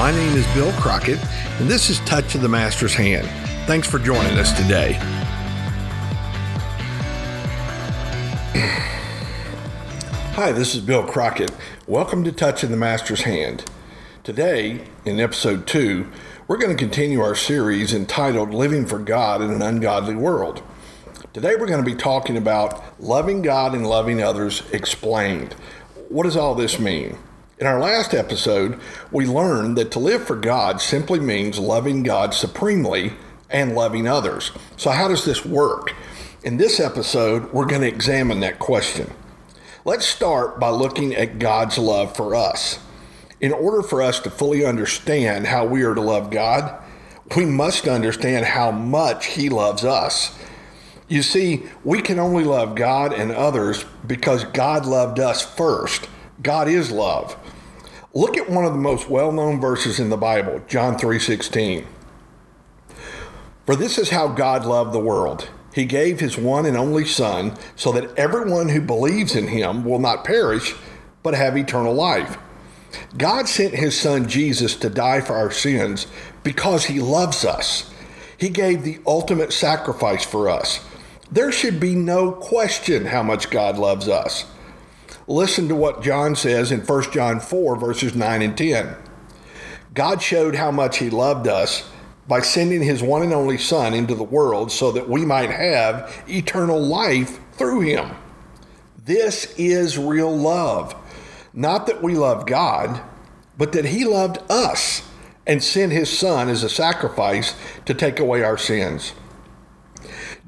My name is Bill Crockett, and this is Touch of the Master's Hand. Thanks for joining us today. Hi, this is Bill Crockett. Welcome to Touch of the Master's Hand. Today, in episode two, we're going to continue our series entitled Living for God in an Ungodly World. Today, we're going to be talking about loving God and loving others explained. What does all this mean? In our last episode, we learned that to live for God simply means loving God supremely and loving others. So, how does this work? In this episode, we're going to examine that question. Let's start by looking at God's love for us. In order for us to fully understand how we are to love God, we must understand how much He loves us. You see, we can only love God and others because God loved us first. God is love. Look at one of the most well-known verses in the Bible, John 3:16. For this is how God loved the world. He gave his one and only son so that everyone who believes in him will not perish but have eternal life. God sent his son Jesus to die for our sins because he loves us. He gave the ultimate sacrifice for us. There should be no question how much God loves us. Listen to what John says in 1 John 4, verses 9 and 10. God showed how much He loved us by sending His one and only Son into the world so that we might have eternal life through Him. This is real love. Not that we love God, but that He loved us and sent His Son as a sacrifice to take away our sins.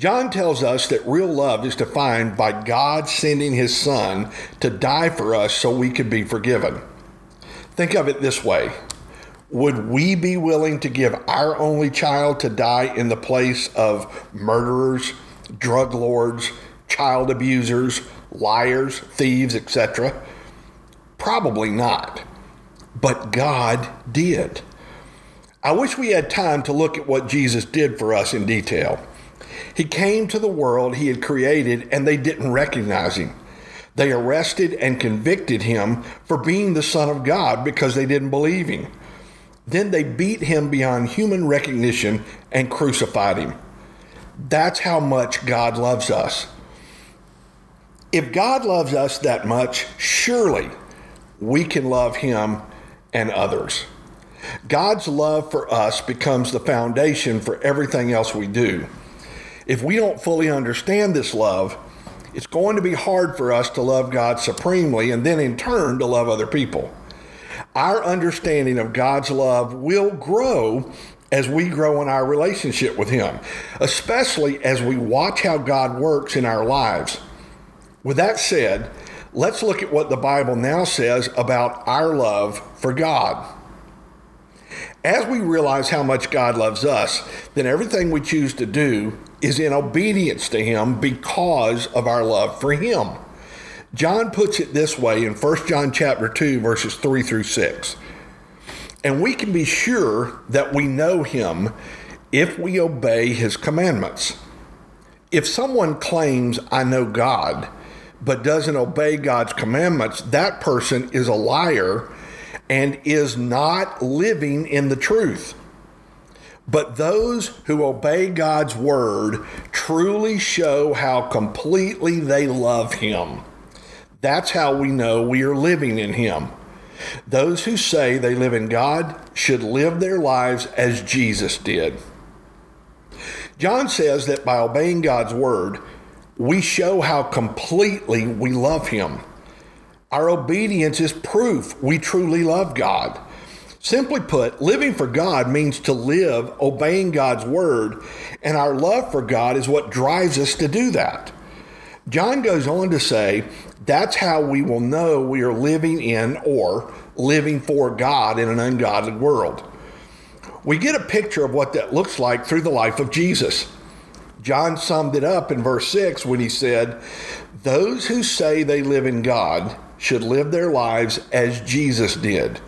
John tells us that real love is defined by God sending his son to die for us so we could be forgiven. Think of it this way Would we be willing to give our only child to die in the place of murderers, drug lords, child abusers, liars, thieves, etc.? Probably not. But God did. I wish we had time to look at what Jesus did for us in detail. He came to the world he had created and they didn't recognize him. They arrested and convicted him for being the Son of God because they didn't believe him. Then they beat him beyond human recognition and crucified him. That's how much God loves us. If God loves us that much, surely we can love him and others. God's love for us becomes the foundation for everything else we do if we don't fully understand this love, it's going to be hard for us to love God supremely and then in turn to love other people. Our understanding of God's love will grow as we grow in our relationship with Him, especially as we watch how God works in our lives. With that said, let's look at what the Bible now says about our love for God. As we realize how much God loves us, then everything we choose to do is in obedience to Him because of our love for Him. John puts it this way in 1 John chapter 2 verses 3 through 6. And we can be sure that we know him if we obey his commandments. If someone claims I know God but doesn't obey God's commandments, that person is a liar and is not living in the truth. But those who obey God's word truly show how completely they love Him. That's how we know we are living in Him. Those who say they live in God should live their lives as Jesus did. John says that by obeying God's word, we show how completely we love Him. Our obedience is proof we truly love God. Simply put, living for God means to live obeying God's word, and our love for God is what drives us to do that. John goes on to say that's how we will know we are living in or living for God in an ungodly world. We get a picture of what that looks like through the life of Jesus. John summed it up in verse 6 when he said, Those who say they live in God should live their lives as Jesus did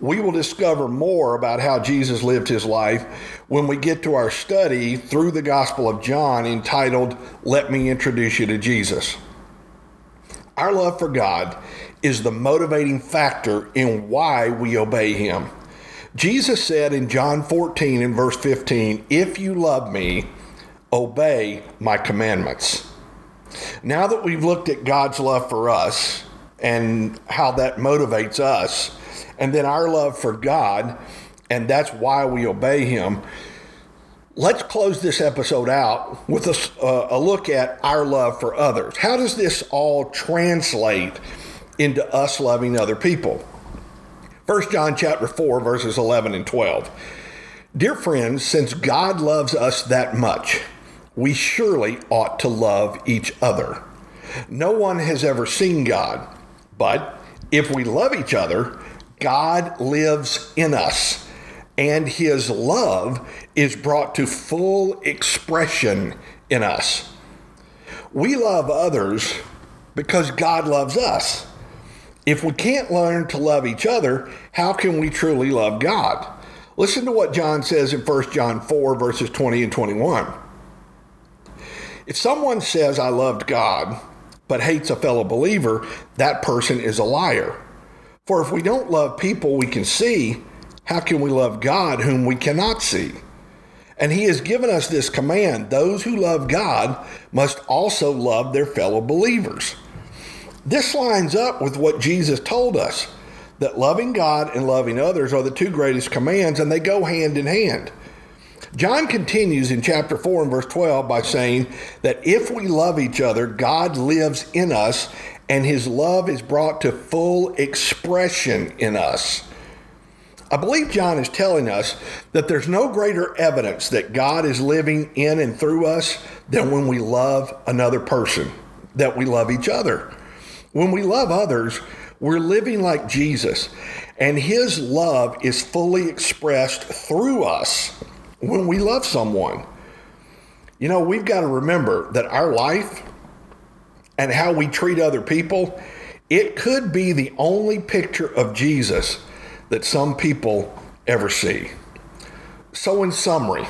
we will discover more about how Jesus lived his life when we get to our study through the Gospel of John entitled, Let Me Introduce You to Jesus. Our love for God is the motivating factor in why we obey him. Jesus said in John 14 and verse 15, If you love me, obey my commandments. Now that we've looked at God's love for us and how that motivates us, and then our love for God, and that's why we obey Him, let's close this episode out with a, uh, a, look at our love for others. How does this all translate into us loving other people? 1 John chapter 4 verses 11 and 12. Dear friends, since God loves us that much, we surely ought to love each other. No one has ever seen God, but if we love each other, God lives in us, and his love is brought to full expression in us. We love others because God loves us. If we can't learn to love each other, how can we truly love God? Listen to what John says in 1 John 4, verses 20 and 21. If someone says, I loved God, but hates a fellow believer, that person is a liar. For if we don't love people we can see, how can we love God whom we cannot see? And he has given us this command those who love God must also love their fellow believers. This lines up with what Jesus told us that loving God and loving others are the two greatest commands, and they go hand in hand. John continues in chapter 4 and verse 12 by saying that if we love each other, God lives in us and his love is brought to full expression in us. I believe John is telling us that there's no greater evidence that God is living in and through us than when we love another person, that we love each other. When we love others, we're living like Jesus, and his love is fully expressed through us when we love someone. You know, we've got to remember that our life and how we treat other people, it could be the only picture of Jesus that some people ever see. So, in summary,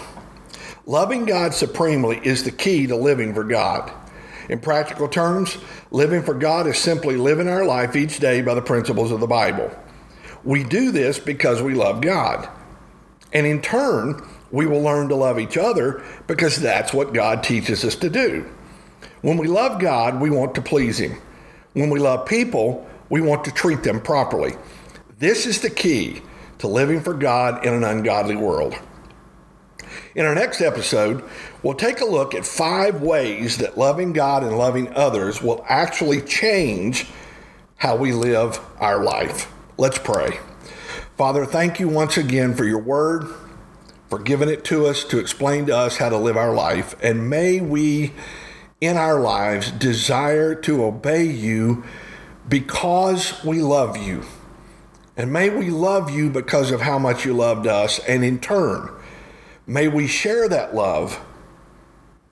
loving God supremely is the key to living for God. In practical terms, living for God is simply living our life each day by the principles of the Bible. We do this because we love God. And in turn, we will learn to love each other because that's what God teaches us to do. When we love God, we want to please Him. When we love people, we want to treat them properly. This is the key to living for God in an ungodly world. In our next episode, we'll take a look at five ways that loving God and loving others will actually change how we live our life. Let's pray. Father, thank you once again for your word for giving it to us to explain to us how to live our life. And may we, in our lives, desire to obey you because we love you. And may we love you because of how much you loved us. And in turn, may we share that love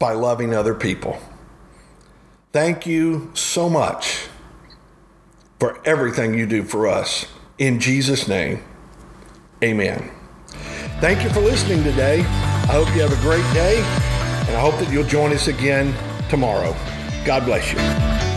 by loving other people. Thank you so much for everything you do for us. In Jesus' name, amen. Thank you for listening today. I hope you have a great day, and I hope that you'll join us again tomorrow. God bless you.